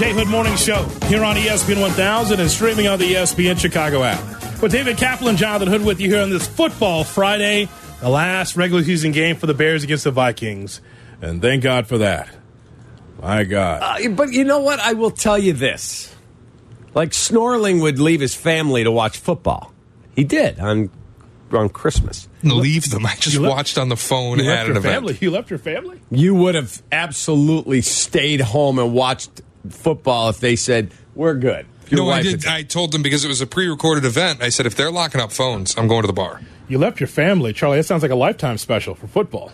Kap and J Hood Morning Show here on ESPN 1000 and streaming on the ESPN Chicago app. With David Kaplan, Jonathan Hood with you here on this Football Friday, the last regular season game for the Bears against the Vikings. And thank God for that. My God. Uh, but you know what? I will tell you this. Like Snorling would leave his family to watch football. He did on on Christmas. Leave them. I just left- watched on the phone you at left an your event. family? You left your family? You would have absolutely stayed home and watched football if they said, We're good. Your No, I did. I told them because it was a pre-recorded event. I said if they're locking up phones, I'm going to the bar. You left your family, Charlie. That sounds like a lifetime special for football.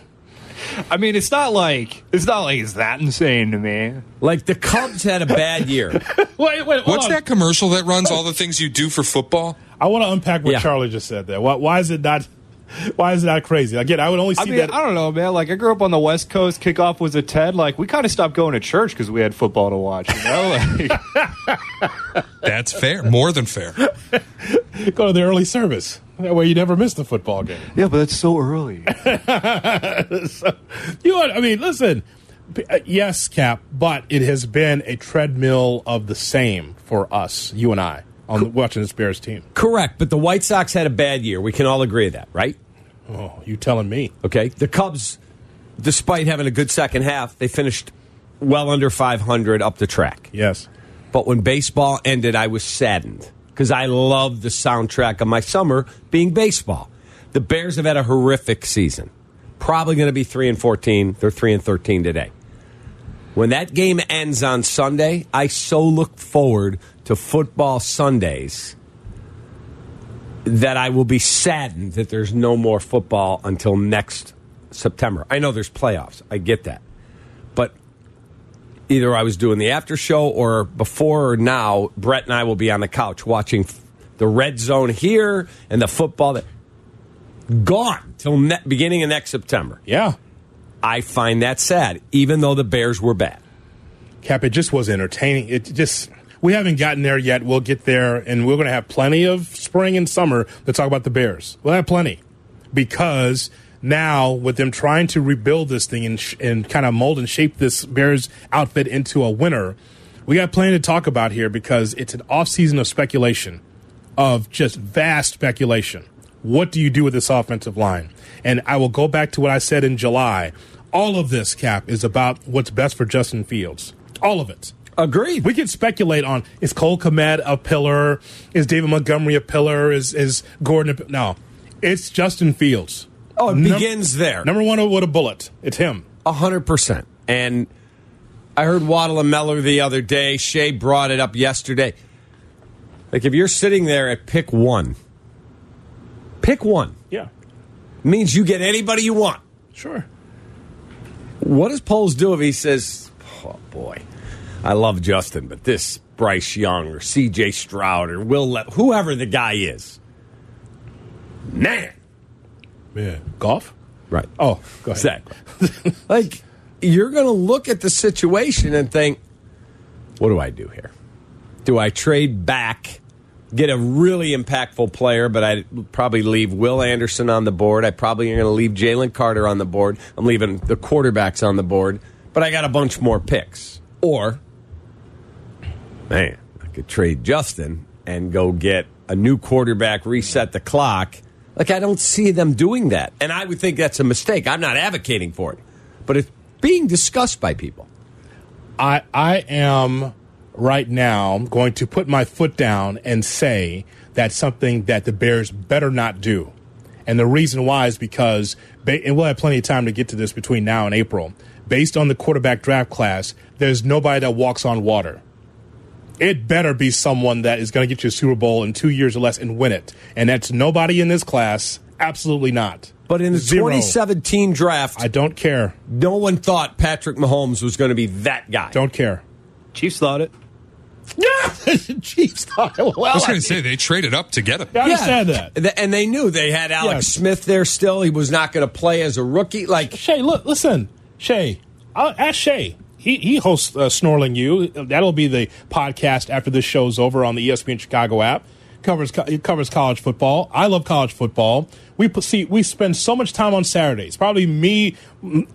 I mean, it's not like it's not like it's that insane to me. like the Cubs had a bad year. Wait, wait, What's on. that commercial that runs all the things you do for football? I want to unpack what Yeah. Charlie just said there. Why, why is it not? Why is that crazy? Again, I would only see I mean, that. I don't know, man. Like, I grew up on the West Coast. Kickoff was at ten. Like, we kind of stopped going to church because we had football to watch. You know, like, That's fair. More than fair. Go to the early service. That way, you never miss the football game. yeah, but that's so early. You, know what? I mean, listen. uh, Yes, Cap, but it has been a treadmill of the same for us, you and I, on the, watching this Bears team. Correct, but the White Sox had a bad year. We can all agree that, right? Oh, you telling me? Okay. The Cubs, despite having a good second half, they finished well under 500 up the track. Yes. But when baseball ended, I was saddened because I loved the soundtrack of my summer being baseball. The Bears have had a horrific season. Probably going to be 3 and 14. They're 3 and 13 today. When that game ends on Sunday, I so look forward to football Sundays that I will be saddened that there's no more football until next September. I know there's playoffs. I get that. But either I was doing the after show or before or now, Brett and I will be on the couch watching the red zone here and the football that gone till ne- beginning of next September. Yeah. I find that sad, even though the Bears were bad. Cap, it just was entertaining. It just we haven't gotten there yet. We'll get there, and we're going to have plenty of spring and summer to talk about the Bears. We'll have plenty because now with them trying to rebuild this thing and, sh- and kind of mold and shape this Bears outfit into a winner, we got plenty to talk about here because it's an off season of speculation, of just vast speculation. What do you do with this offensive line? And I will go back to what I said in July. All of this, Cap, is about what's best for Justin Fields. All of it. Agreed. We can speculate on is Cole Kmet a pillar? Is David Montgomery a pillar? Is is Gordon? A, no, it's Justin Fields. Oh, it Num- begins there. Number one with a bullet. It's him. A hundred percent. And I heard Waddle and Meller the other day. Shay brought it up yesterday. Like if you're sitting there at pick one, pick one Yeah, means you get anybody you want. sure. What does Poles do if he says, "Oh boy, I love Justin, but this Bryce Young or C.J. Stroud or Will Le- whoever the guy is, man, Yeah, golf. right? Oh, go ahead. Exactly. like you're going to look at the situation and think, what do I do here? Do I trade back, get a really impactful player, but I'd probably leave Will Anderson on the board. I probably am going to leave Jalen Carter on the board. I'm leaving the quarterbacks on the board, but I got a bunch more picks. Or, man, I could trade Justin and go get a new quarterback, reset the clock. Like, I don't see them doing that. And I would think that's a mistake. I'm not advocating for it, but it's being discussed by people. I I am right now I'm going to put my foot down and say that's something that the Bears better not do. And the reason why is because, and we'll have plenty of time to get to this between now and April. Based on the quarterback draft class, there's nobody that walks on water. It better be someone that is going to get you a Super Bowl in two years or less and win it. And that's nobody in this class. Absolutely not. But in the Zero. 2017 draft, I don't care. no one thought Patrick Mahomes was going to be that guy. Don't care. Chiefs thought it. Yeah, Chiefs thought. Well, I was going to say they traded up to get him. I understand that. And they knew they had Alex Yes. Smith there still. He was not going to play as a rookie. Like, Shay, look, listen, Shay, I'll ask Shay. He he hosts uh, Snorling You. That'll be the podcast after this show's over on the ESPN Chicago app. covers co- covers college football. I love college football. We see we spend so much time on Saturdays. Probably me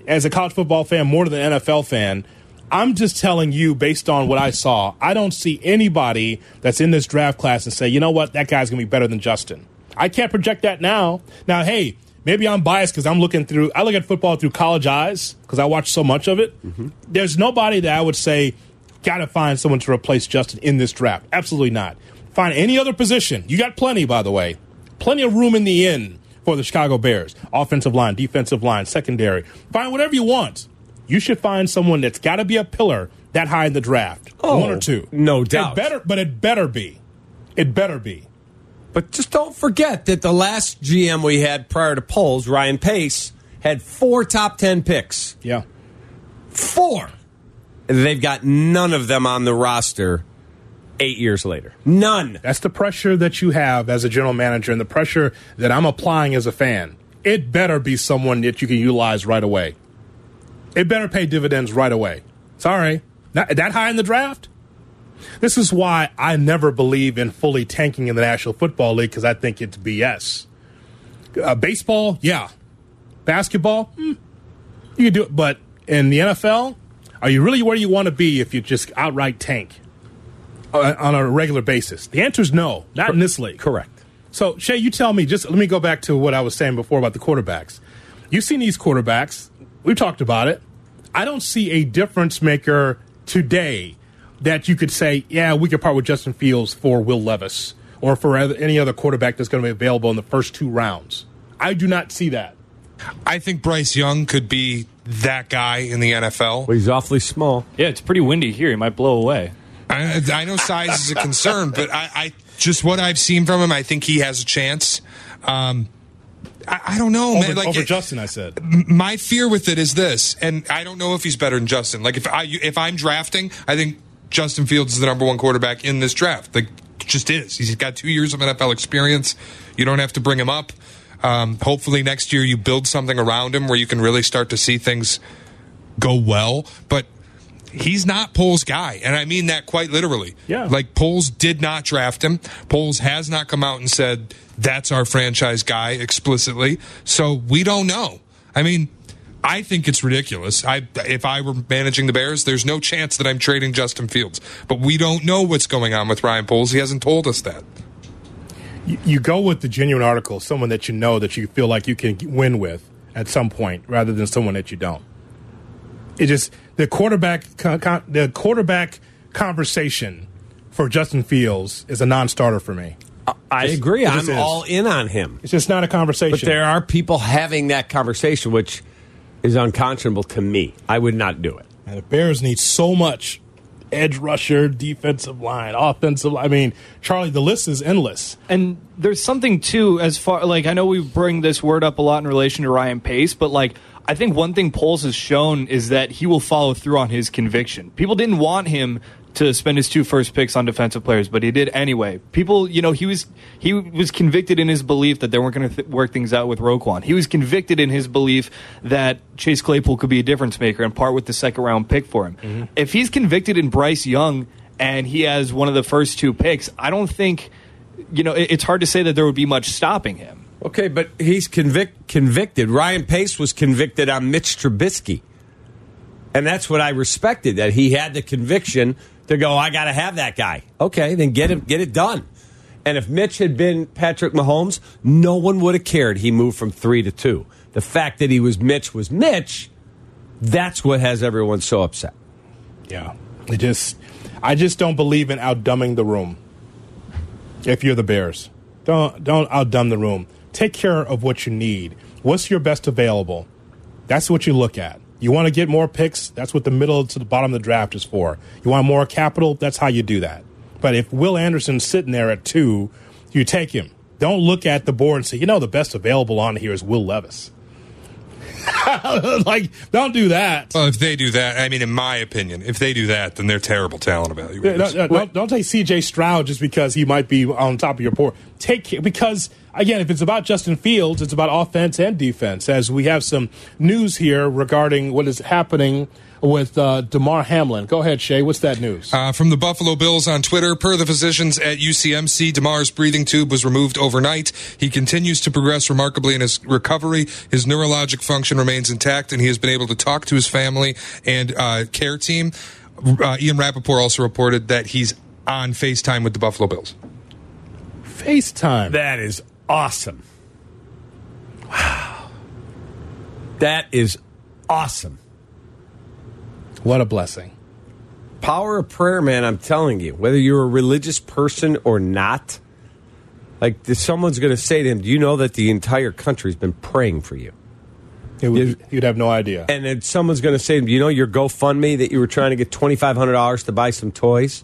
as a college football fan more than an NFL fan I'm just telling you, based on what I saw, I don't see anybody that's in this draft class and say, you know what, that guy's going to be better than Justin. I can't project that now. Now, hey, maybe I'm biased because I'm looking through, I look at football through college eyes because I watch so much of it. Mm-hmm. There's nobody that I would say, got to find someone to replace Justin in this draft. Absolutely not. Find any other position. You got plenty, by the way. Plenty of room in the end for the Chicago Bears. Offensive line, defensive line, secondary. Find whatever you want. You should find someone that's got to be a pillar that high in the draft. Oh, One or two. no It doubt. better, but it better be. It better be. But just don't forget that the last GM we had prior to Poles, Ryan Pace, had four top 10 picks. Yeah. Four. They've got none of them on the roster eight years later. None. That's the pressure that you have as a general manager and the pressure that I'm applying as a fan. It better be someone that you can utilize right away. It better pay dividends right away. Sorry. Not, that high in the draft? This is why I never believe in fully tanking in the National Football League because I think it's BS. Uh, baseball, yeah. Basketball, hmm, you can do it. But in the NFL, are you really where you want to be if you just outright tank uh, on a regular basis? The answer is no, not in this league. Correct. So, Shay, you tell me, just let me go back to what I was saying before about the quarterbacks. You've seen these quarterbacks. We've talked about it. I don't see a difference maker today that you could say, yeah, we could part with Justin Fields for Will Levis or for any other quarterback that's going to be available in the first two rounds. I do not see that. I think Bryce Young could be that guy in the NFL. Well, he's awfully small. Yeah, it's pretty windy here. He might blow away. I, I know size is a concern, but I, I just what I've seen from him, I think he has a chance. Um, I, I don't know, Over, man. Like over it- Justin, I said. my fear with it is this, and I don't know if he's better than Justin. Like if I if I'm drafting, I think Justin Fields is the number one quarterback in this draft. Like just is. He's got two years of NFL experience. You don't have to bring him up. Um, hopefully next year you build something around him where you can really start to see things go well. But he's not Poles' guy, and I mean that quite literally. Yeah. Like Poles did not draft him. Poles has not come out and said that's our franchise guy explicitly. So we don't know. I mean, I think it's ridiculous. I if I were managing the Bears, there's no chance that I'm trading Justin Fields. But we don't know what's going on with Ryan Poles. He hasn't told us that. you, you go with the genuine article, someone that you know that you feel like you can win with at some point, rather than someone that you don't. It just the quarterback con, con, the quarterback conversation for Justin Fields is a non-starter for me. I Just- agree. I'm is. all in on him. It's just not a conversation. But there are people having that conversation, which is unconscionable to me. I would not do it. And the Bears need so much edge rusher, defensive line, offensive. I mean, Charlie, the list is endless. And there's something too, as far like I know we bring this word up a lot in relation to Ryan Pace, but like I think one thing Poles has shown is that he will follow through on his conviction. People didn't want him to spend his two first picks on defensive players, but he did anyway. People, you know, he was he was convicted in his belief that they weren't going to th- work things out with Roquan. He was convicted in his belief that Chase Claypool could be a difference maker and part with the second round pick for him. Mm-hmm. If he's convicted in Bryce Young and he has one of the first two picks, I don't think you know, it, it's hard to say that there would be much stopping him. Okay, but he's convic- convicted. Ryan Pace was convicted on Mitch Trubisky. And that's what I respected, that he had the conviction to go, I got to have that guy. Okay, then get it, get it done. And if Mitch had been Patrick Mahomes, no one would have cared. He moved from three to two. The fact that he was Mitch was Mitch, that's what has everyone so upset. Yeah, it just I just don't believe in outdumbing the room. If you're the Bears, don't don't outdumb the room. Take care of what you need. What's your best available? That's what you look at. You want to get more picks? That's what the middle to the bottom of the draft is for. You want more capital? That's how you do that. But if Will Anderson's sitting there at two, you take him. Don't look at the board and say, you know, the best available on here is Will Levis. like, don't do that. Well, if they do that, I mean, in my opinion, if they do that, then they're terrible talent Yeah, evaluators. no, no, don't, don't take C.J. Stroud just because he might be on top of your board. Take care- because again, if it's about Justin Fields, it's about offense and defense. As we have some news here regarding what is happening with uh, Damar Hamlin. Go ahead, Shay. What's that news? Uh, from the Buffalo Bills on Twitter, per the physicians at UCMC, Damar's breathing tube was removed overnight. He continues to progress remarkably in his recovery. His neurologic function remains intact, and he has been able to talk to his family and uh, care team. Uh, Ian Rapoport also reported that he's on FaceTime with the Buffalo Bills. FaceTime. That is awesome. Wow. That is awesome. What a blessing. Power of prayer, man, I'm telling you. Whether you're a religious person or not, like someone's going to say to him, Do you know that the entire country's been praying for you? It would, you'd have no idea. And then someone's going to say, "You know your GoFundMe that you were trying to get twenty five hundred dollars to buy some toys?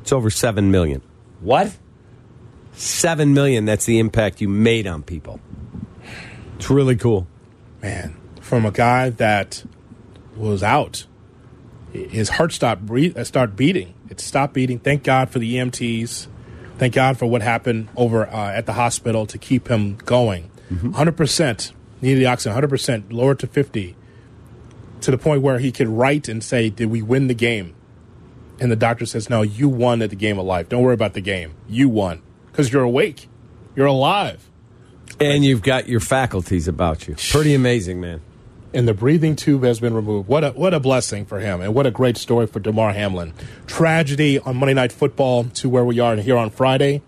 It's over seven million. What? Seven million. That's the impact you made on people. It's really cool. Man, from a guy that was out, his heart stopped breathe, uh, start beating. It stopped beating. Thank God for the EMTs. Thank God for what happened over uh, at the hospital to keep him going. 100% needed the oxygen, 100% lowered to 50 to the point where he could write and say, Did we win the game? And the doctor says, No, you won at the game of life. Don't worry about the game. You won because you're awake, you're alive. And you've got your faculties about you. Pretty amazing, man. and the breathing tube has been removed. What a what a blessing for him, and what a great story for Damar Hamlin. Tragedy on Monday Night Football to where we are here on Friday.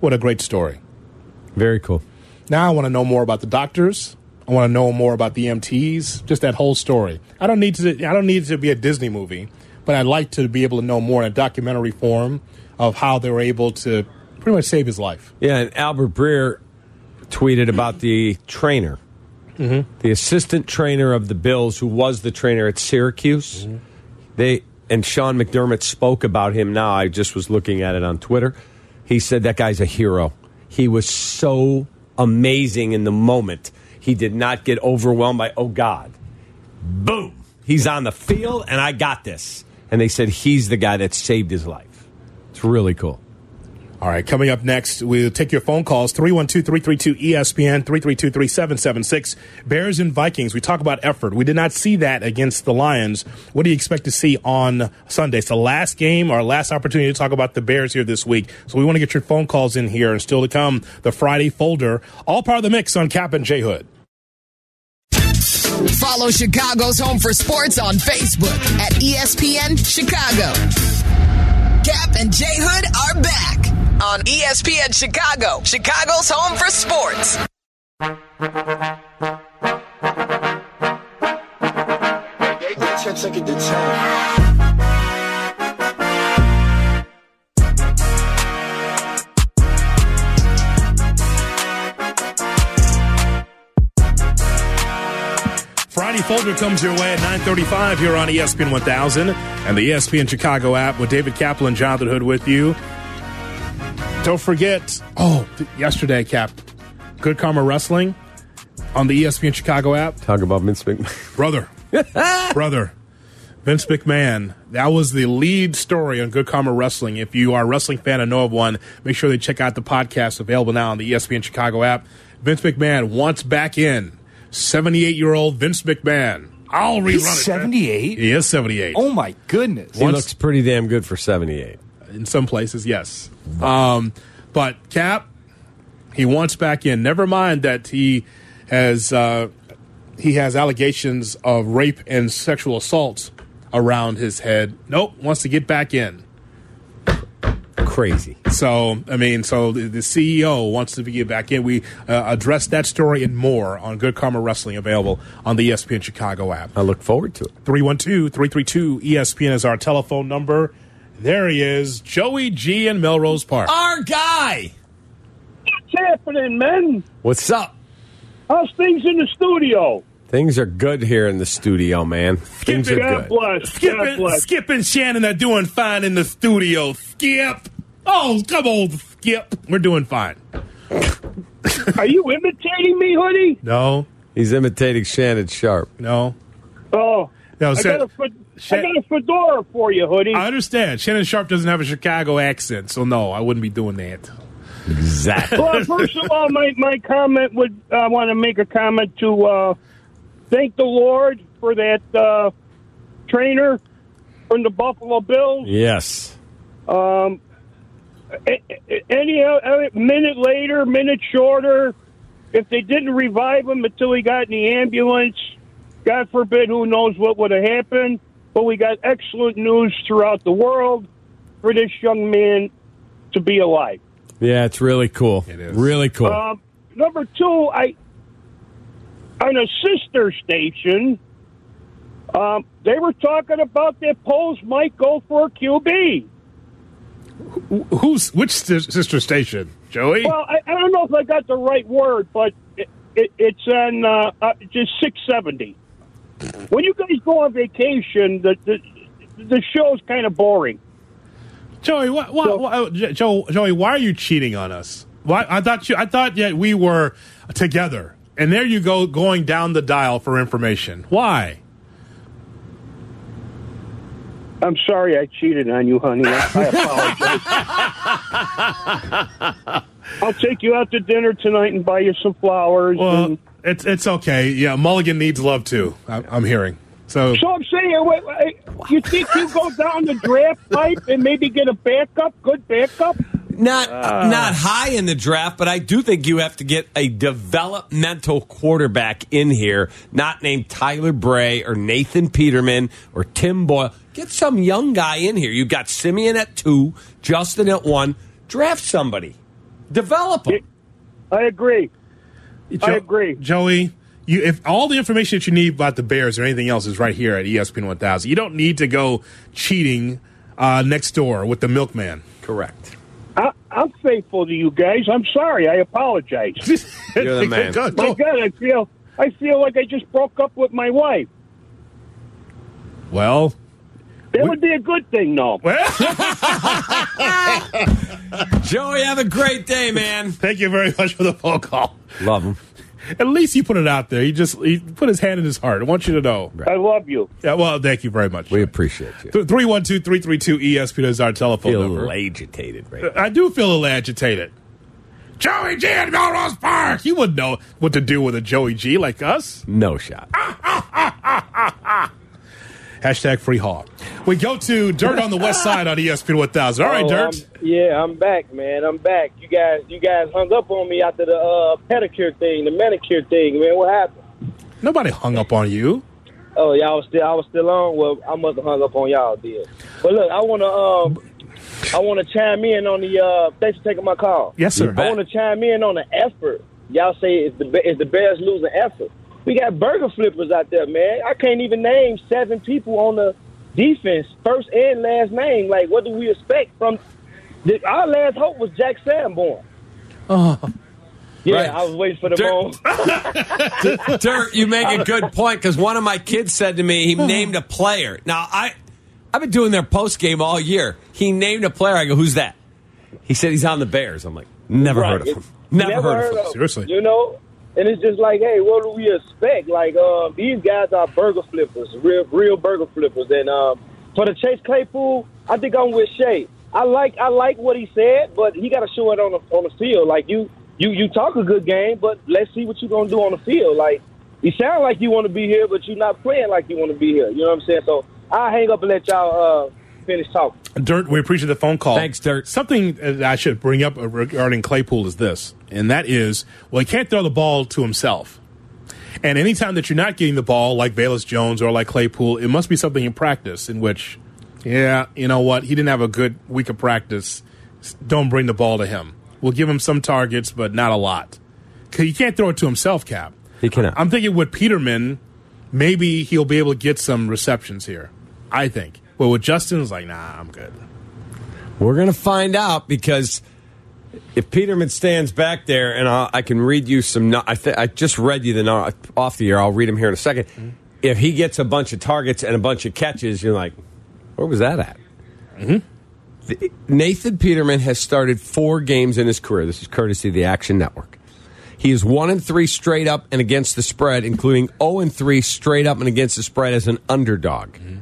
What a great story. Very cool. Now I want to know more about the doctors. I want to know more about the MTs. Just that whole story. I don't need to. I don't need it to be a Disney movie, but I'd like to be able to know more in a documentary form of how they were able to pretty much save his life. Yeah, and Albert Breer tweeted about the trainer, mm-hmm. the assistant trainer of the Bills, who was the trainer at Syracuse. Mm-hmm. They and Sean McDermott spoke about him. Now I just was looking at it on Twitter. He said that guy's a hero. He was so amazing in the moment. He did not get overwhelmed by oh God. Boom! He's on the field, and I got this. And they said he's the guy that saved his life. It's really cool. All right, coming up next, we'll take your phone calls 312 332 ESPN 332 3776. Bears and Vikings. We talk about effort. We did not see that against the Lions. What do you expect to see on Sunday? It's the last game, our last opportunity to talk about the Bears here this week. So we want to get your phone calls in here and still to come the Friday folder. All part of the mix on Cap and J Hood. Follow Chicago's Home for Sports on Facebook at ESPN Chicago. Cap and J Hood are back on ESPN Chicago, Chicago's Home for Sports. Friday folder comes your way at 935 here on ESPN 1000 and the ESPN Chicago app with David Kaplan, Jonathan Hood with you. Don't forget, oh, yesterday, Cap, Good Karma Wrestling on the ESPN Chicago app. Talk about Vince McMahon. Brother, brother, Vince McMahon. That was the lead story on Good Karma Wrestling. If you are a wrestling fan and know of one, make sure they check out the podcast available now on the ESPN Chicago app. Vince McMahon wants back in. 78 year old Vince McMahon. I'll rerun He's it. 78? He is 78. Oh my goodness. He Once- looks pretty damn good for 78. In some places, yes. Um, but Cap, he wants back in. Never mind that he has uh, he has allegations of rape and sexual assault around his head. Nope, wants to get back in. Crazy. So I mean, so the, the CEO wants to get back in. We uh, addressed that story and more on Good Karma Wrestling, available on the ESPN Chicago app. I look forward to it. 312 332 ESPN is our telephone number. There he is, Joey G in Melrose Park. Our guy. What's happening, man? What's up? How's things in the studio? Things are good here in the studio, man. Things are God good. bless. Skip, God and, bless. Skip and Shannon are doing fine in the studio. Skip. Oh, come on, Skip. We're doing fine. Are you imitating me, hoodie? No, He's imitating Shannon Sharpe. no. Oh, No, I Sa- got, a, fe- Sha- I got a fedora for you, hoodie. I understand. Shannon Sharpe doesn't have a Chicago accent, so no, I wouldn't be doing that. Exactly. well, first of all, my, my comment would I want to make a comment to uh, thank the Lord for that uh, trainer from the Buffalo Bills. Yes. A- a- Any uh, minute later, minute shorter, if they didn't revive him until he got in the ambulance, God forbid, who knows what would have happened. But we got excellent news throughout the world for this young man to be alive. Yeah, it's really cool. It is. Really cool. Um, number two, I on a sister station, um, they were talking about that Poles might go for a QB. Who's which sis- sister station? Joey. Well, I, I don't know if I got the right word, but it, it, it's on uh, uh, just six seventy. When you guys go on vacation, the the, the show's kind of boring. Joey, what, what, So- what- Joe, Joey, why are you cheating on us? Why I thought you, I thought that we were together, and there you go, going down the dial for information. Why? I'm sorry I cheated on you, honey. I apologize. I'll take you out to dinner tonight and buy you some flowers. Well, and, it's it's okay. Yeah, Mulligan needs love too. I, I'm hearing. So so I'm saying, uh, wait, wait, you think you go down the draft pipe and maybe get a backup, good backup? Not uh. not high in the draft, but I do think you have to get a developmental quarterback in here, not named Tyler Bray or Nathan Peterman or Tim Boyle. Get some young guy in here. You've got Siemian at two, Justin at one. Draft somebody. Develop him. I agree. I agree. Joey. You, if all the information that you need about the Bears or anything else is right here at ESPN 1000, you don't need to go cheating uh, next door with the milkman. Correct. I, I'm faithful to you guys. I'm sorry. I apologize. You're the man. Go- My God, I feel I feel like I just broke up with my wife. Well, That We- would be a good thing, though. well, Joey, have a great day, man. thank you very much for the phone call. Love him. At least he put it out there. He just he put his hand in his heart. I want you to know. I love you. Yeah, well, thank you very much. We appreciate you. 312 332 ESPN is our telephone Feel a number. little agitated right now. I do feel a little agitated. Joey G at Melrose Park. You wouldn't know what to do with a Joey G like us. No shot. Hashtag free hog. We go to Dirt on the West Side on ESPN 1000. All right, Oh, Dirt. I'm- yeah, I'm back, man. I'm back. You guys, you guys hung up on me after the uh, pedicure thing, the manicure thing, man. What happened? Nobody hung up on you. Oh, y'all was still, I was still on. Well, I must have hung up on y'all, did. But look, I want to, um, I want to chime in on the. Uh, thanks for taking my call. Yes, sir. I want to chime in on the effort. Y'all say it's the it's the Bears losing effort. We got burger flippers out there, man. I can't even name seven people on the defense, first and last name. Like, what do we expect from? The, our last hope was Jack Sanborn. Oh. Yeah, Right. I was waiting for the Dirt- moment. Dirt, you make a good point because one of my kids said to me he named a player. Now I, I've been doing their post game all year. He named a player. I go, who's that? He said he's on the Bears. I'm like, never Right. heard of him. It's- Never, heard, of him. Seriously. You know, and it's just like, hey, what do we expect? Like, um, these guys are burger flippers, real, real burger flippers. And um, for the Chase Claypool, I think I'm with Shay. I like, I like what he said, but he got to show it on the on the field. Like you, you, you talk a good game, but let's see what you're gonna do on the field. Like you sound like you want to be here, but you're not playing like you want to be here. You know what I'm saying? So I'll hang up and let y'all uh, finish talking. Dirt, we appreciate the phone call. Thanks, Dirt. Something I should bring up regarding Claypool is this, and that is, well, he can't throw the ball to himself. And anytime that you're not getting the ball, like Velus Jones or like Claypool, it must be something in practice in which, yeah, you know what, he didn't have a good week of practice. Don't bring the ball to him. We'll give him some targets, but not a lot. 'Cause he can't throw it to himself, Cap. He cannot. I'm thinking with Peterman, maybe he'll be able to get some receptions here. I think. But with Justin, it's like, nah, I'm good. We're gonna find out because if Peterman stands back there, and I'll, I can read you some. I th- I just read you the off the air. I'll read them here in a 2nd mm-hmm. If he gets a bunch of targets and a bunch of catches, you're like, where was that at? Mm-hmm. The- Nathan Peterman has started four games in his career. This is courtesy of the Action Network. He is one and three straight up and against the spread, including zero and three straight up and against the spread as an underdog. Mm-hmm.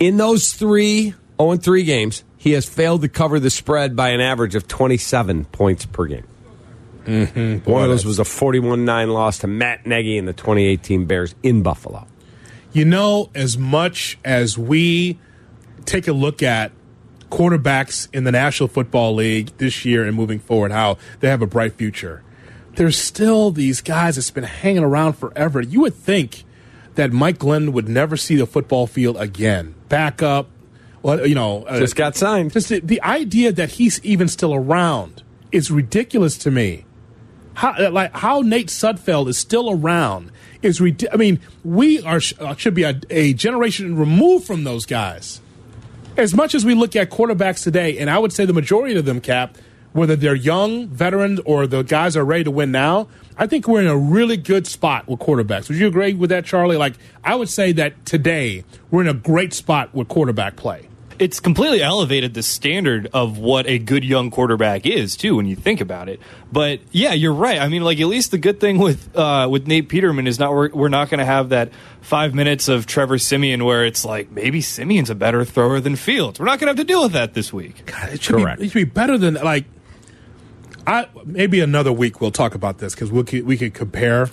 In those three 0 and 3 games, he has failed to cover the spread by an average of 27 points per game. Mm-hmm. One of those was a 41 9 loss to Matt Nagy and the 2018 Bears in Buffalo. You know, as much as we take a look at quarterbacks in the National Football League this year and moving forward, how they have a bright future, there's still these guys that's been hanging around forever. You would think that Mike Glenn would never see the football field again. Back up, well, you know, uh, Just got signed. just the, the idea that he's even still around is ridiculous to me. How uh, like how Nate Sudfeld is still around is I mean, we are uh, should be a, a generation removed from those guys. As much as we look at quarterbacks today, and I would say the majority of them, Cap, whether they're young veterans or the guys are ready to win now, I think we're in a really good spot with quarterbacks. Would you agree with that, Charlie? Like, I would say that today we're in a great spot with quarterback play. it's completely elevated the standard of what a good young quarterback is too when you think about it but yeah you're right i mean like at least the good thing with uh, with nate peterman is not we're, we're not going to have that five minutes of trevor siemian where it's like maybe siemian's a better thrower than fields we're not going to have to deal with that this week God, it should Correct. Be, it should be better than like. I maybe another week we'll talk about this because we could, we could compare.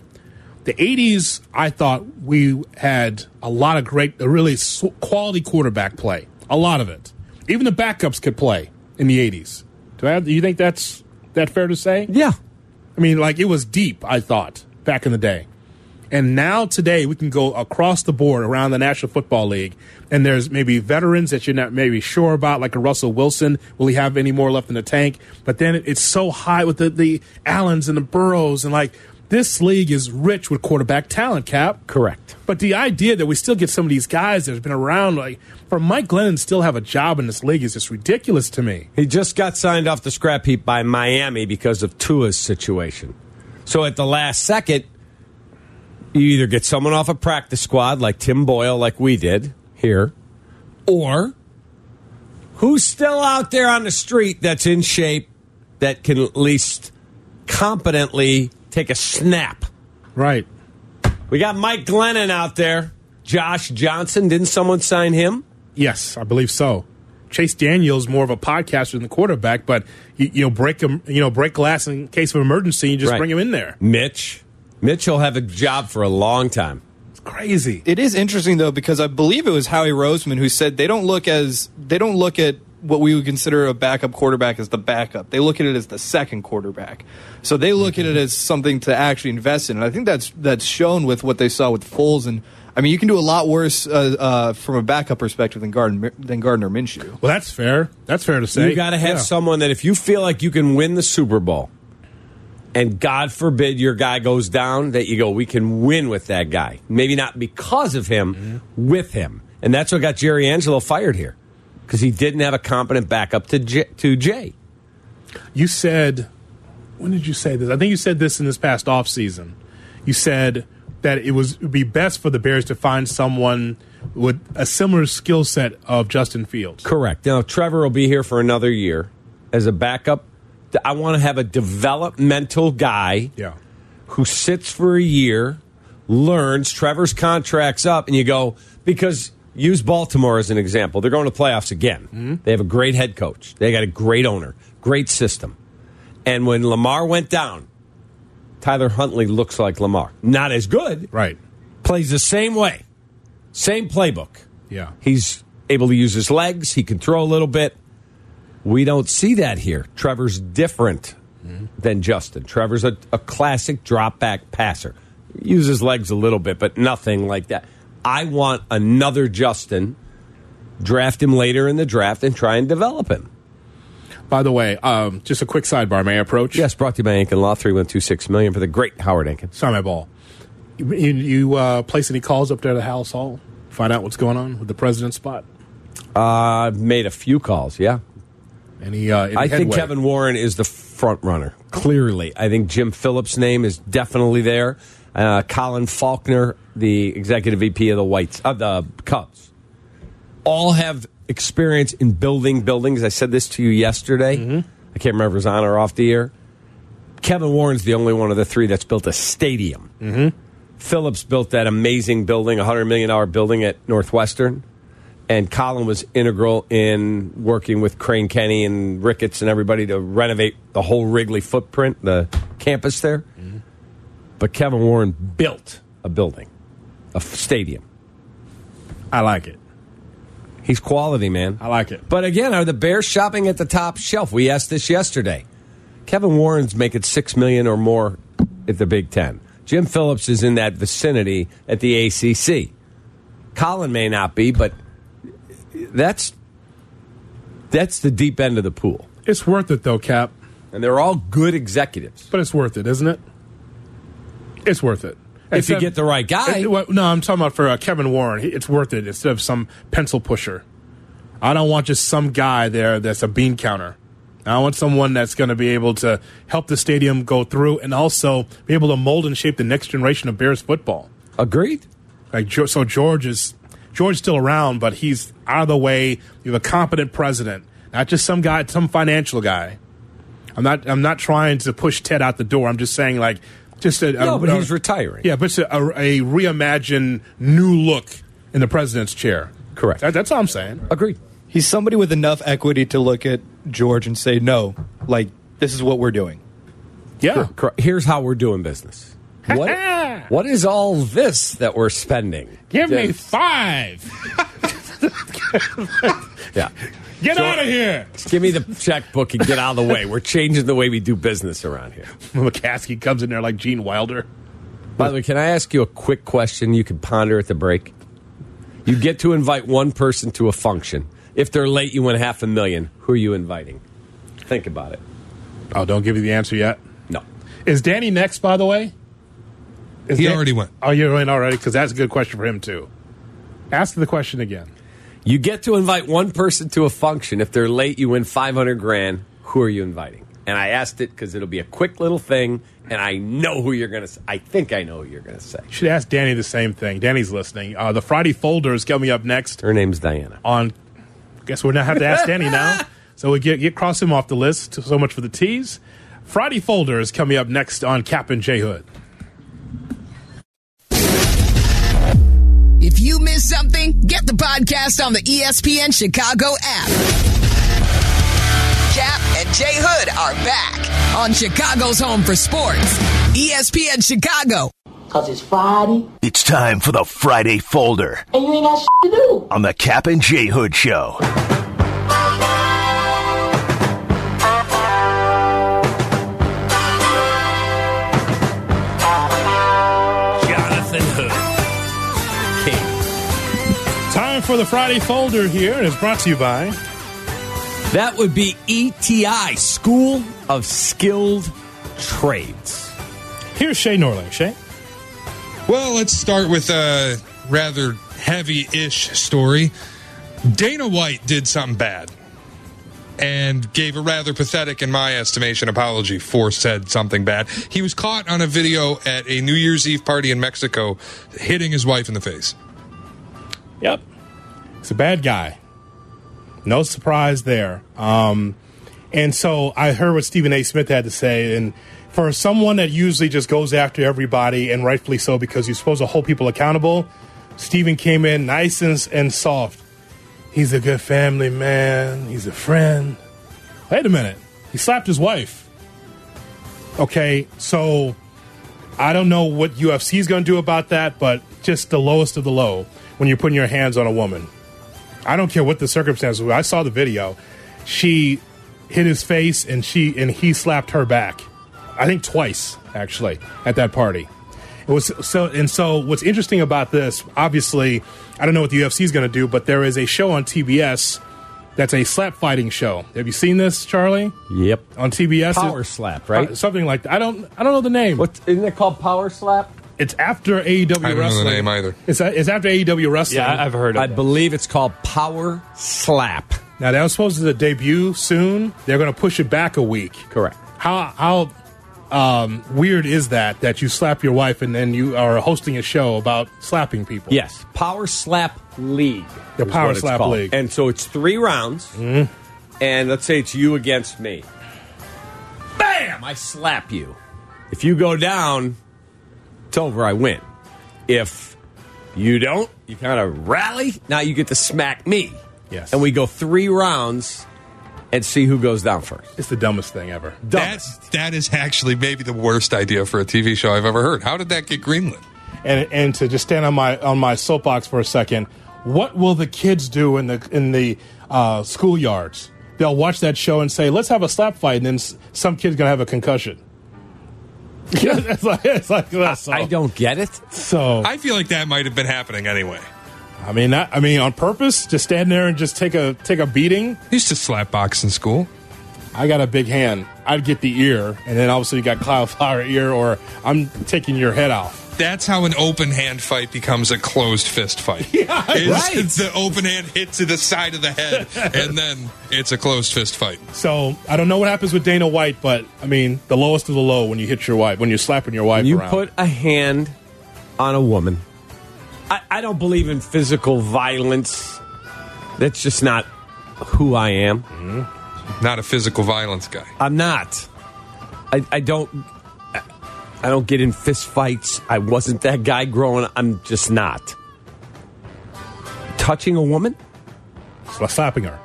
The '80s, I thought we had a lot of great, really quality quarterback play. A lot of it. Even the backups could play in the '80s. Do, I have, do you think that's that fair to say? Yeah. I mean, like it was deep. I thought back in the day, and now today we can go across the board around the National Football League, and there's maybe veterans that you're not maybe sure about, like a Russell Wilson. Will he have any more left in the tank? But then it's so high with the the Allens and the Burrows, and like this league is rich with quarterback talent. Cap Correct. But the idea that we still get some of these guys that have been around, like for Mike Glennon, still have a job in this league is just ridiculous to me. He just got signed off the scrap heap by Miami because of Tua's situation. So at the last second, you either get someone off a practice squad like Tim Boyle, like we did here, or who's still out there on the street that's in shape that can at least competently take a snap. Right. We got Mike Glennon out there. Josh Johnson, didn't someone sign him? Yes, I believe so. Chase Daniels more of a podcaster than the quarterback, but you, you know break him, you know break glass in case of emergency. You just Right. bring him in there. Mitch. Mitch will have a job for a long time. It's crazy. It is interesting though because I believe it was Howie Roseman who said they don't look as they don't look at what we would consider a backup quarterback as the backup. They look at it as the second quarterback. So they look at it as something to actually invest in. And I think that's that's shown with what they saw with Foles and I mean you can do a lot worse uh, uh, from a backup perspective than Gardner than Gardner Minshew. Well, that's fair. That's fair to say. You got to have Yeah. someone that if you feel like you can win the Super Bowl, and God forbid your guy goes down, that you go, we can win with that guy. Maybe not because of him, Mm-hmm. with him. And that's what got Jerry Angelo fired here because he didn't have a competent backup to J- to Jay. You said, when did you say this? I think you said this in this past off season. You said that it was it would be best for the Bears to find someone with a similar skill set of Justin Fields. Correct. Now Trevor will be here for another year as a backup. I want to have a developmental guy Yeah. who sits for a year, learns, Trevor's contract's up, and you go, because use Baltimore as an example. They're going to playoffs again. Mm-hmm. They have a great head coach, they got a great owner, great system. And when Lamar went down, Tyler Huntley looks like Lamar. Not as good, Right. plays the same way, same playbook. Yeah. He's able to use his legs. He can throw a little bit. We don't see that here. Trevor's different than Justin. Trevor's a, a classic drop back passer. Uses legs a little bit, but nothing like that. I want another Justin. Draft him later in the draft and try and develop him. By the way, um, just a quick sidebar. May I approach? Yes, brought to you by Ankin Law, 3126 million for the great Howard Ankin. Sorry, my ball. You, you, uh, place any calls up there to Halas Hall? Find out what's going on with the president's spot? Uh, I've made a few calls, yeah. Any, uh, any I think headway? Kevin Warren is the front runner. Clearly, I think Jim Phillips' name is definitely there. Uh, Colin Faulkner, the executive VP of the Whites of the Cubs, all have experience in building buildings. I said this to you yesterday. Mm-hmm. I can't remember if it was on or off the air. Kevin Warren's the only one of the three that's built a stadium. Mm-hmm. Phillips built that amazing building, a hundred million dollar building at Northwestern and Colin was integral in working with Crane Kenny and Ricketts and everybody to renovate the whole Wrigley footprint, the campus there. Mm-hmm. But Kevin Warren built a building, a f- stadium. I like it. He's quality, man. I like it. But again, are the Bears shopping at the top shelf? We asked this yesterday. Kevin Warren's making six million or more at the Big Ten. Jim Phillips is in that vicinity at the ACC. Colin may not be, but that's that's the deep end of the pool, It's worth it though, Cap. and they're all good executives. But it's worth it, isn't it? It's worth it. If you get the right guy, It- well, no, I'm talking about for uh, Kevin Warren. It's worth it instead of some pencil pusher. I don't want just some guy there that's a bean counter. I want someone that's going to be able to help the stadium go through and also be able to mold and shape the next generation of Bears football. agreed. Like so, George is George's still around, but he's out of the way. You have a competent president, not just some guy, some financial guy. I'm not. I'm not trying to push Ted out the door. I'm just saying, like, just a. No, a- but a- he's retiring. Yeah, but it's a, a, a reimagined new look in the president's chair. Correct. That, that's all I'm saying. Agreed. He's somebody with enough equity to look at George and say, no, like, this is what we're doing. Yeah. Cor- Here's how we're doing business. What, what is all this that we're spending? Give me five. Yeah. Get So- out of here. Give me the checkbook and get out of the way. We're changing the way we do business around here. McCaskey comes in there like Gene Wilder. By the way, can I ask you a quick question you can ponder at the break? You get to invite one person to a function. If they're late, you win half a million. Who are you inviting? Think about it. Oh, don't give you the answer yet. No. Is Danny next, by the way? Is He Dan- already went. Oh, you went already? Because that's a good question for him, too. Ask the question again. You get to invite one person to a function. If they're late, you win 500 grand. Who are you inviting? And I asked it because it'll be a quick little thing, and I know who you're going to say. I think I know who you're going to say. You should ask Danny the same thing. Danny's listening. Uh, the Friday folder is coming up next Her name's Diana. on. I guess we're going to have to ask Danny now. So we get, get cross him off the list. So much for the tease. Friday folder is coming up next on Cap and J Hood. If you miss something, get the podcast on the ESPN Chicago app. Cap and Jay Hood are back on Chicago's home for sports. ESPN Chicago. Cause it's Friday It's time for the Friday Folder and you ain't got shit to do. on the Cap and Jay Hood Show. For the Friday folder here, and it's brought to you by. That would be ETI, School of Skilled Trades. Here's Shay Norling. Shay? Well, let's start with a rather heavy ish story. Dana White did something bad and gave a rather pathetic, in my estimation, apology for said something bad. He was caught on a video at a New Year's Eve party in Mexico hitting his wife in the face. Yep. He's a bad guy. No surprise there. Um, and so I heard what Stephen A. Smith had to say. And for someone that usually just goes after everybody, and rightfully so because you're supposed to hold people accountable, Stephen came in nice and, and soft. He's a good family man. He's a friend. Wait a minute. He slapped his wife. Okay, so I don't know what UFC is going to do about that, but just the lowest of the low when you're putting your hands on a woman. I don't care what the circumstances were. I saw the video. She hit his face and she and he slapped her back. I think twice actually at that party. It was so and so what's interesting about this, obviously, I don't know what the UFC is going to do, but there is a show on TBS that's a slap fighting show. Have you seen this, Charlie? Yep. On TBS? Power slap, right? Uh, something like that. I don't I don't know the name. What isn't it called? Power slap. It's after AEW I don't know the name either. It's, it's after AEW wrestling. Yeah, I've heard of it. I it. believe it's called Power Slap. Now that was supposed to debut soon. They're going to push it back a week. Correct. How how um, weird is that? That you slap your wife and then you are hosting a show about slapping people. Yes, Power Slap League. The Power Slap. League. And so it's three rounds. And let's say it's you against me. Bam! I slap you. If you go down, it's over. I win. If you don't, you kind of rally. Now you get to smack me. Yes. And we go three rounds and see who goes down first. It's the dumbest thing ever. Dumbest. That, that is actually maybe the worst idea for a TV show I've ever heard. How did that get greenlit? And and to just stand on my on my soapbox for a second, what will the kids do in the in the uh, schoolyards? They'll watch that show and say, "Let's have a slap fight," and then some kid's gonna have a concussion. Yeah, it's like it's like that. So, I don't get it. so I feel like that might have been happening anyway. I mean, that, I mean, on purpose to stand there and just take a take a beating. Used to slap box in school. I got a big hand. I'd get the ear, and then obviously you got cauliflower ear, or I'm taking your head off. That's how an open hand fight becomes a closed fist fight. Yeah, right. The open hand hit to the side of the head, and then it's a closed fist fight. So I don't know what happens with Dana White, but I mean, the lowest of the low when you hit your wife, when you're slapping your wife You around. put a hand on a woman. I, I don't believe in physical violence. That's just not who I am. Mm-hmm. Not a physical violence guy. I'm not. I, I don't. I don't get in fist fights. I wasn't that guy growing. up. I'm just not. Touching a woman? Slapping her.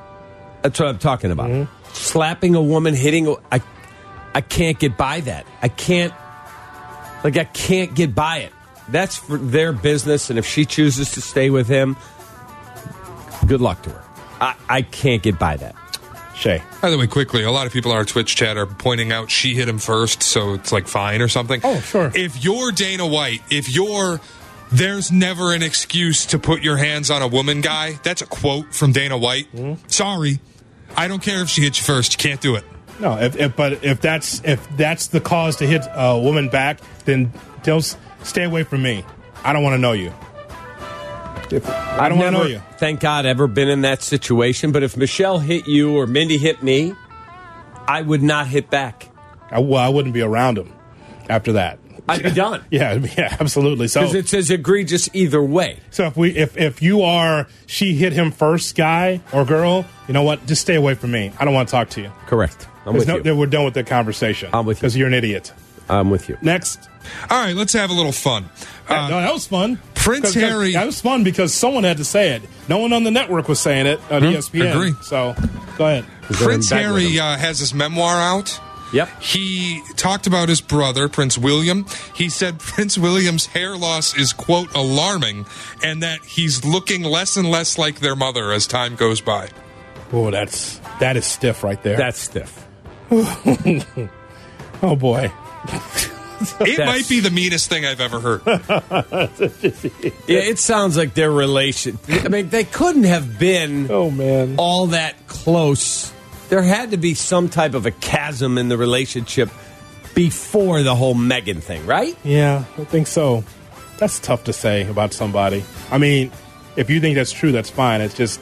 That's what I'm talking about. Mm-hmm. Slapping a woman, hitting. A, I, I can't get by that. I can't. Like I can't get by it. That's for their business, and if she chooses to stay with him, good luck to her. I, I can't get by that. Shay. By the way, quickly, a lot of people on our Twitch chat are pointing out she hit him first, so it's like fine or something. Oh, sure. If you're Dana White, if you're there's never an excuse to put your hands on a woman guy, that's a quote from Dana White. Mm-hmm. Sorry. I don't care if she hits you first. You can't do it. No, if, if but if that's if that's the cause to hit a woman back, then don't stay away from me. I don't want to know you. If, I don't want to know you. Thank God, ever been in that situation. But if Michelle hit you or Mindy hit me, I would not hit back. I, well, I wouldn't be around him after that. I'd be done Yeah, yeah, absolutely. So, because it's as egregious either way. so if we if if you are she hit him first, guy or girl, you know what? Just stay away from me. I don't want to talk to you. Correct. I'm with no, you. We're done with the conversation. I'm with you. because you're an idiot. I'm with you. Next. All right, let's have a little fun. Uh, no, that was fun. Prince 'Cause that- Harry- That was fun because someone had to say it. No one on the network was saying it on E ESPN. agree. So go ahead. Prince Going back with Harry uh, has his memoir out. Yep. He talked about his brother, Prince William. He said Prince William's hair loss is, quote, alarming, and that he's looking less and less like their mother as time goes by. Oh, that's that is stiff right there. That's stiff. oh boy. It That's- might be the meanest thing I've ever heard. Yeah, it sounds like their relation. I mean, they couldn't have been Oh man. all that close. There had to be some type of a chasm in the relationship before the whole Meghan thing, right? Yeah, I think so. That's tough to say about somebody. I mean, if you think that's true, that's fine. It's just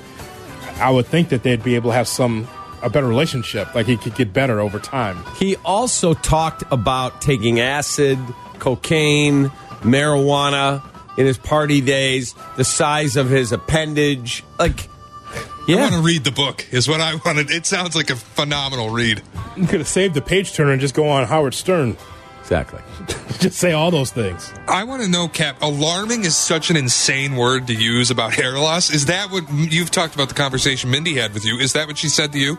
I would think that they'd be able to have some a better relationship. Like he could get better over time. He also talked about taking acid, cocaine, marijuana in his party days, the size of his appendage. Like, I want to read the book, is what I wanted. It sounds like a phenomenal read. You could have saved the page turner and just go on Howard Stern. Exactly. just say all those things. I want to know, Cap, alarming is such an insane word to use about hair loss. Is that what you've talked about the conversation Mindy had with you? Is that what she said to you?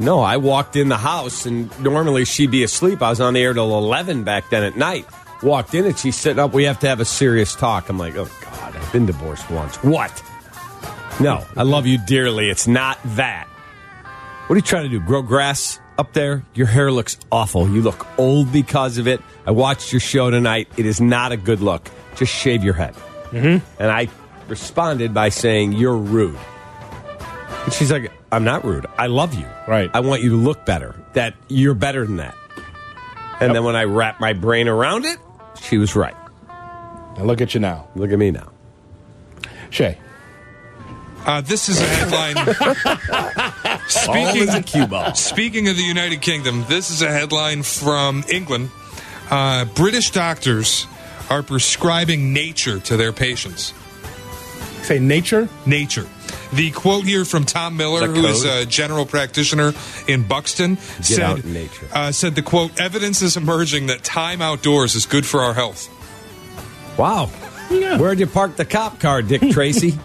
No, I walked in the house and normally she'd be asleep. I was on the air till 11 back then at night. Walked in and she's sitting up. We have to have a serious talk. I'm like, oh, God, I've been divorced once. What? No, I love you dearly. It's not that. What are you trying to do? Grow grass up there? Your hair looks awful. You look old because of it. I watched your show tonight. It is not a good look. Just shave your head. Mm-hmm. And I responded by saying, You're rude. And she's like, I'm not rude. I love you. Right. I want you to look better. That you're better than that. And then when I wrapped my brain around it, she was right. And look at you now, Look at me now. Shay. Uh, this is a headline. speaking, a cue ball. speaking of the United Kingdom, this is a headline from England. Uh, British doctors are prescribing nature to their patients. Say nature. Nature. The quote here from Tom Miller, who is a general practitioner in Buxton, said, in nature. Uh, said the quote, evidence is emerging that time outdoors is good for our health. Wow. Where'd you park the cop car, Dick Tracy?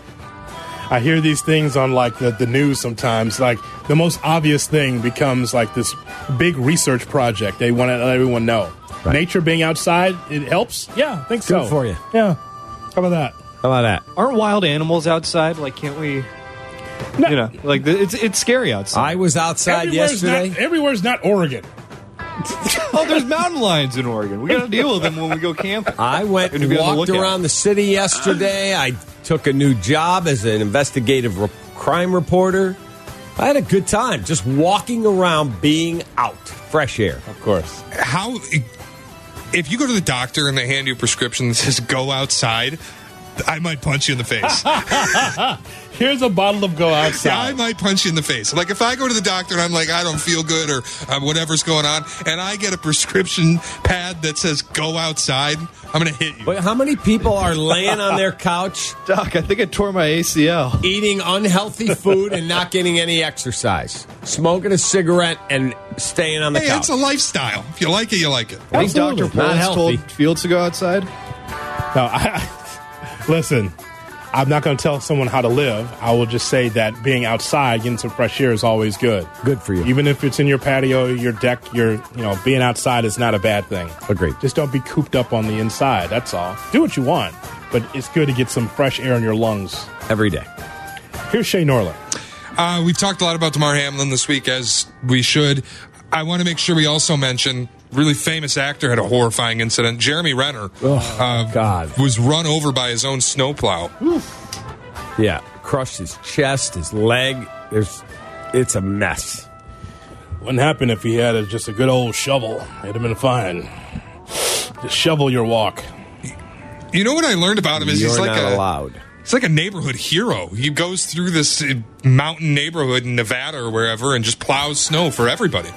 I hear these things on like the, the news sometimes. Like the most obvious thing becomes like this big research project. They want to let everyone know. Right. Nature being outside, it helps. Yeah, I think so. For you. Yeah. How about that? How about that? Aren't wild animals outside? Like, can't we? You know, like it's it's scary outside. I was outside Everywhere's yesterday. not, everywhere's not Oregon. oh, there's mountain lions in Oregon. We got to deal with them when we go camping. I went and be the walked around the city yesterday. I took a new job as an investigative re- crime reporter. I had a good time just walking around, being out, fresh air. Of course. How, if you go to the doctor and they hand you a prescription that says go outside, I might punch you in the face. Here's a bottle of Go Yeah, I might punch you in the face. Like if I go to the doctor and I'm like, I don't feel good or uh, whatever's going on, and I get a prescription pad that says go outside, I'm going to hit you. But how many people are laying on their couch Doc, I think I tore my ACL. eating unhealthy food and not getting any exercise, smoking a cigarette and staying on the Hey, couch? it's a lifestyle. If you like it, you like it. I think Dr. Absolutely. Not Foles healthy. told Fields to go outside. No, I, listen, I'm not going to tell someone how to live. I will just say that being outside, getting some fresh air is always good. Good for you. Even if it's in your patio, your deck, your, you know, being outside is not a bad thing. Agreed. Just don't be cooped up on the inside. That's all. Do what you want, but it's good to get some fresh air in your lungs. Every day. Here's Shay Norland. Uh, we've talked a lot about Damar Hamlin this week, as we should. I want to make sure we also mention really famous actor had a horrifying incident. Jeremy Renner uh, God. was run over by his own snowplow. Yeah, crushed his chest, his leg. There's, it's a mess. Wouldn't happen if he had a, just a good old shovel. It'd have been fine. Just shovel your walk. You know what I learned about him is You're he's like not a allowed. he's like a neighborhood hero. He goes through this uh, mountain neighborhood in Nevada or wherever and just plows snow for everybody.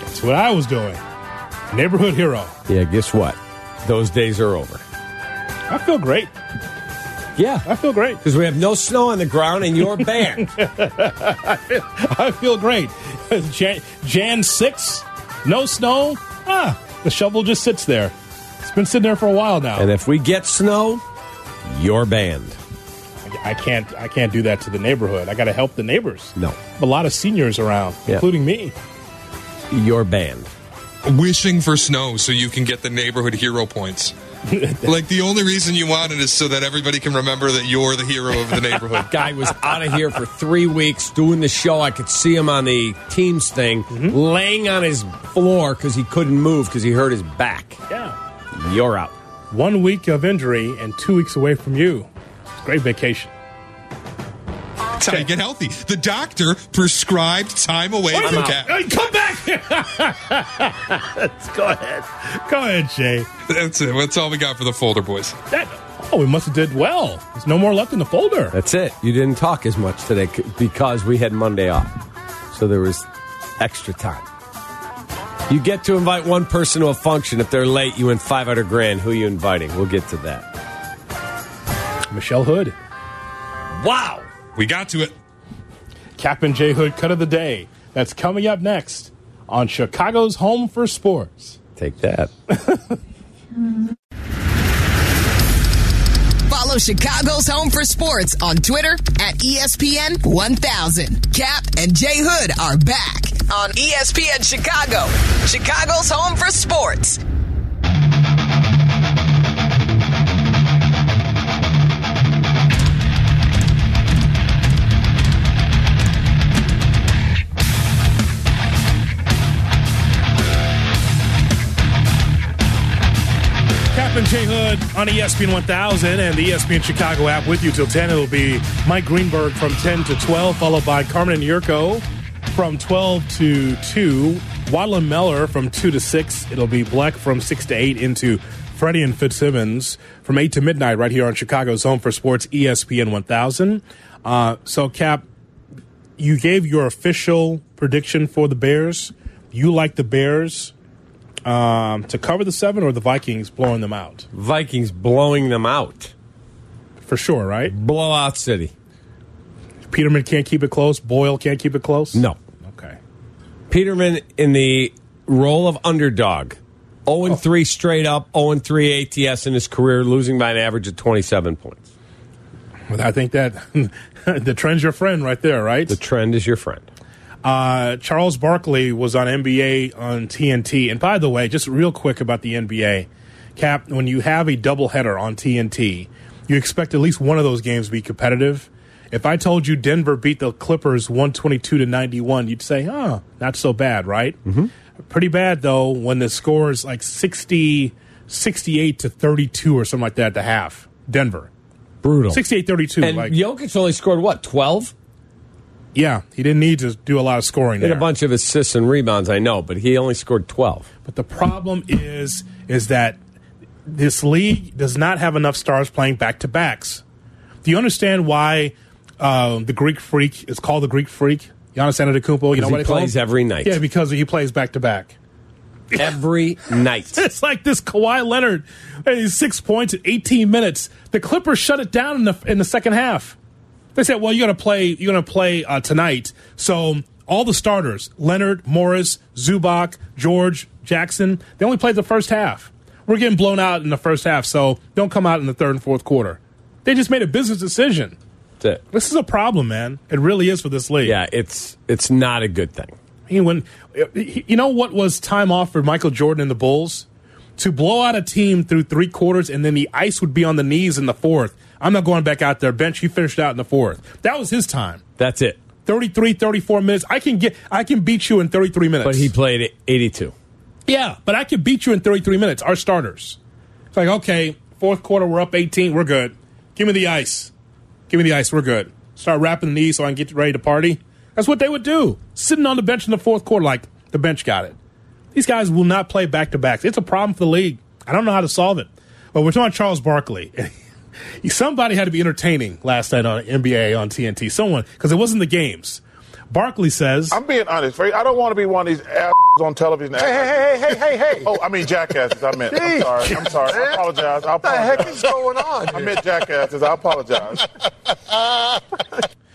That's what I was doing. Neighborhood hero. Yeah, guess what? Those days are over. I feel great. Yeah, I feel great. because we have no snow on the ground and you're banned. I feel great. Jan, Jan 6, no snow. Ah, the shovel just sits there. It's been sitting there for a while now. and if we get snow, you're banned. I can't I can't do that to the neighborhood. I got to help the neighbors. No. A lot of seniors around, Yeah. including me. You're banned. Wishing for snow so you can get the neighborhood hero points. like the only reason you want it is so that everybody can remember that you're the hero of the neighborhood. Guy was out of here for three weeks doing the show. I could see him on the Teams thing, mm-hmm. laying on his floor because he couldn't move because he hurt his back. Yeah. You're out. One week of injury and two weeks away from you. Great vacation. That's how you get healthy. The doctor prescribed time away from out. cat. Hey, come back! Let's go ahead. Go ahead, Shay. That's it. That's all we got for the folder boys. That, oh, we must have did well. There's no more left in the folder. That's it. You didn't talk as much today because we had Monday off. So there was extra time. You get to invite one person to a function. If they're late, you win 500 grand. Who are you inviting? We'll get to that. Michelle Hood. Wow. We got to it. Cap and J Hood cut of the day. That's coming up next on Chicago's Home for Sports. Take that. Follow Chicago's Home for Sports on Twitter at ESPN 1000. Cap and Jay Hood are back on ESPN Chicago, Chicago's Home for Sports. Cap and J Hood on ESPN 1000 and the ESPN Chicago app with you till 10. It'll be Mike Greenberg from 10 to 12, followed by Carmen and Yurko from 12 to 2, Waddle and Meller from 2 to 6. It'll be Black from 6 to 8 into Freddie and Fitzsimmons from 8 to midnight right here on Chicago's Home for Sports, ESPN 1000. Uh, so, Cap, you gave your official prediction for the Bears. You like the Bears um, to cover the seven or the Vikings blowing them out? Vikings blowing them out. For sure, right? Blowout city. Peterman can't keep it close. Boyle can't keep it close. No. Okay. Peterman in the role of underdog. 0 3 straight up, 0 3 ATS in his career, losing by an average of 27 points. Well, I think that the trend's your friend right there, right? The trend is your friend. Uh, Charles Barkley was on NBA on TNT. And by the way, just real quick about the NBA, Cap, when you have a doubleheader on TNT, you expect at least one of those games to be competitive. If I told you Denver beat the Clippers 122 to 91, you'd say, oh, not so bad, right? Mm-hmm. Pretty bad, though, when the score is like 60, 68 to 32 or something like that at the half. Denver. Brutal. 68 32. And Like, Jokic only scored what, 12? Yeah, he didn't need to do a lot of scoring Did there. a bunch of assists and rebounds, I know, but he only scored 12. But the problem is, is that this league does not have enough stars playing back to backs. Do you understand why uh, the Greek Freak is called the Greek Freak? Giannis Antetokounmpo. You know he what call plays every night. Yeah, because he plays back to back. Every night. It's like this Kawhi Leonard, six points in 18 minutes. The Clippers shut it down in the in the second half. They said, "Well, you're going to play. You're going to play uh, tonight." So all the starters: Leonard, Morris, Zubac, George, Jackson. They only played the first half. We're getting blown out in the first half, so don't come out in the third and fourth quarter. They just made a business decision. That's it. This is a problem, man. It really is for this league. Yeah, it's it's not a good thing. I mean, when you know what was time off for Michael Jordan and the Bulls to blow out a team through three quarters, and then the ice would be on the knees in the fourth. I'm not going back out there. Bench, you finished out in the fourth. That was his time. That's it. 33, 34 minutes. I can get. I can beat you in 33 minutes. But he played 82. yeah, but I can beat you in 33 minutes. Our starters. It's like okay, fourth quarter, we're up 18. We're good. Give me the ice. Give me the ice. We're good. Start wrapping the knees so I can get ready to party. That's what they would do. Sitting on the bench in the fourth quarter, like the bench got it. These guys will not play back to backs. It's a problem for the league. I don't know how to solve it. But we're talking Charles Barkley. Somebody had to be entertaining last night on NBA on TNT. Someone, because it wasn't the games. Barkley says, I'm being honest, Frank. I don't want to be one of these ass on television. Hey, hey, hey, hey, hey, hey. Oh, I mean jackasses. I meant. I'm sorry. I'm sorry. I apologize. I What the heck is going on? I meant jackasses. I apologize.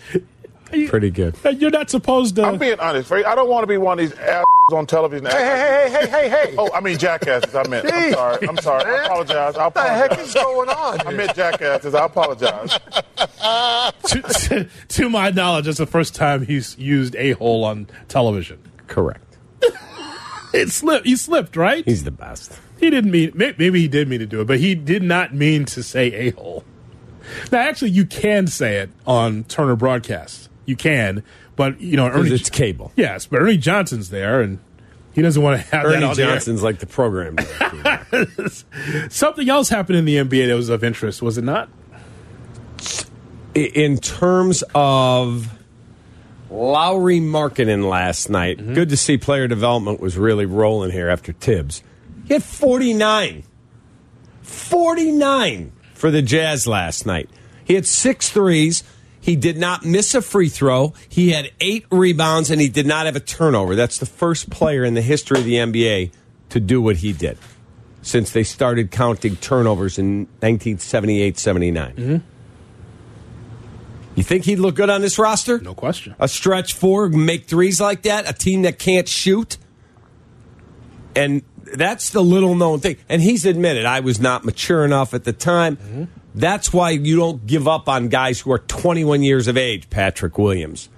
Pretty good. you're not supposed to. I'm being honest, Frank. I don't want to be one of these ass on television. Hey, hey, hey, hey, hey, hey. Oh, I mean jackasses. I meant. I'm sorry. I'm sorry. I apologize. I What the heck is going on? I meant jackasses. I apologize. to, to my knowledge, it's the first time he's used a hole on television. Correct. It slipped. He slipped, right? He's the best. He didn't mean. Maybe he did mean to do it, but he did not mean to say a hole. Now, actually, you can say it on Turner broadcast. You can, but you know, Ernie. it's cable. yes, but Ernie Johnson's there, and he doesn't want to have that Ernie air. Johnson's like the program. Something else happened in the NBA that was of interest, was it not? In terms of Lauri Markkanen last night, mm-hmm. good to see player development was really rolling here after Thibs. He had 49. 49 for the Jazz last night. He had six threes. He did not miss a free throw. He had eight rebounds, and he did not have a turnover. That's the first player in the history of the NBA to do what he did since they started counting turnovers in 1978 79. Mm-hmm. You think he'd look good on this roster? No question. A stretch four, make threes like that, a team that can't shoot. And that's the little known thing. And he's admitted I was not mature enough at the time. Mm-hmm. That's why you don't give up on guys who are 21 years of age, Patrick Williams,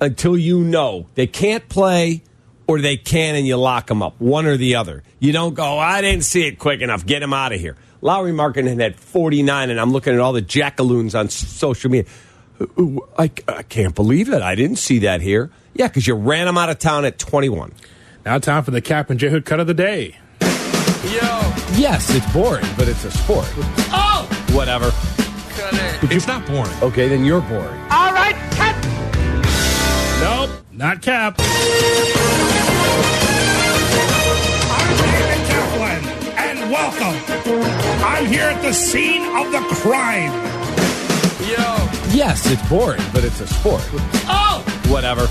until you know they can't play or they can and you lock them up, one or the other. You don't go, oh, I didn't see it quick enough, get him out of here. Lauri Markin had 49, and I'm looking at all the jackaloons on social media. Uh, uh, I, I can't believe it. I didn't see that here. Yeah, because you ran him out of town at 21. Now, time for the Cap and J Hood cut of the day. Yo. Yes, it's boring, but it's a sport. Oh! Whatever. It's not boring. Okay, then you're boring. All right, cut. Nope, not Cap. I'm David Kaplan, and welcome. I'm here at the scene of the crime. Yo. Yes, it's boring, but it's a sport. Oh, Whatever.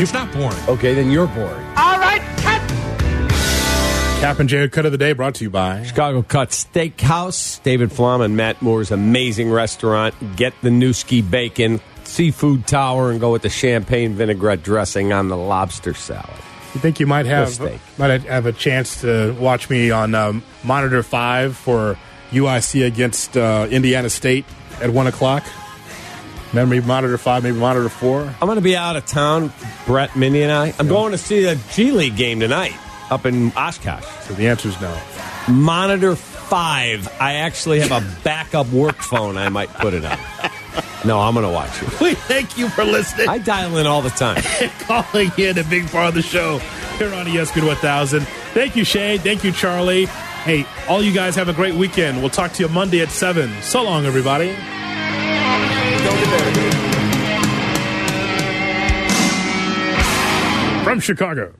It's not boring. Okay, then you're boring. all right, cut. Cap and cut of the day brought to you by. Chicago Cut Steakhouse, David Flom and Matt Moore's amazing restaurant. Get the Nueske bacon, seafood tower, and go with the champagne vinaigrette dressing on the lobster salad. You think you might have might have a chance to watch me on um, Monitor Five for UIC against uh, Indiana State at one o'clock? Maybe Monitor Five, maybe Monitor Four. I'm going to be out of town, Brett, Minnie, and I. I'm going to see the G League game tonight up in Oshkosh. So the answer is no. Monitor five, I actually have a backup work phone. I might put it on. No, I'm going to watch it. We thank you for listening. I dial in all the time. calling in a big part of the show here on ESPN 1000. Thank you, Shay. Thank you, Charlie. Hey, all you guys have a great weekend. We'll talk to you Monday at 7. So long, everybody. From Chicago.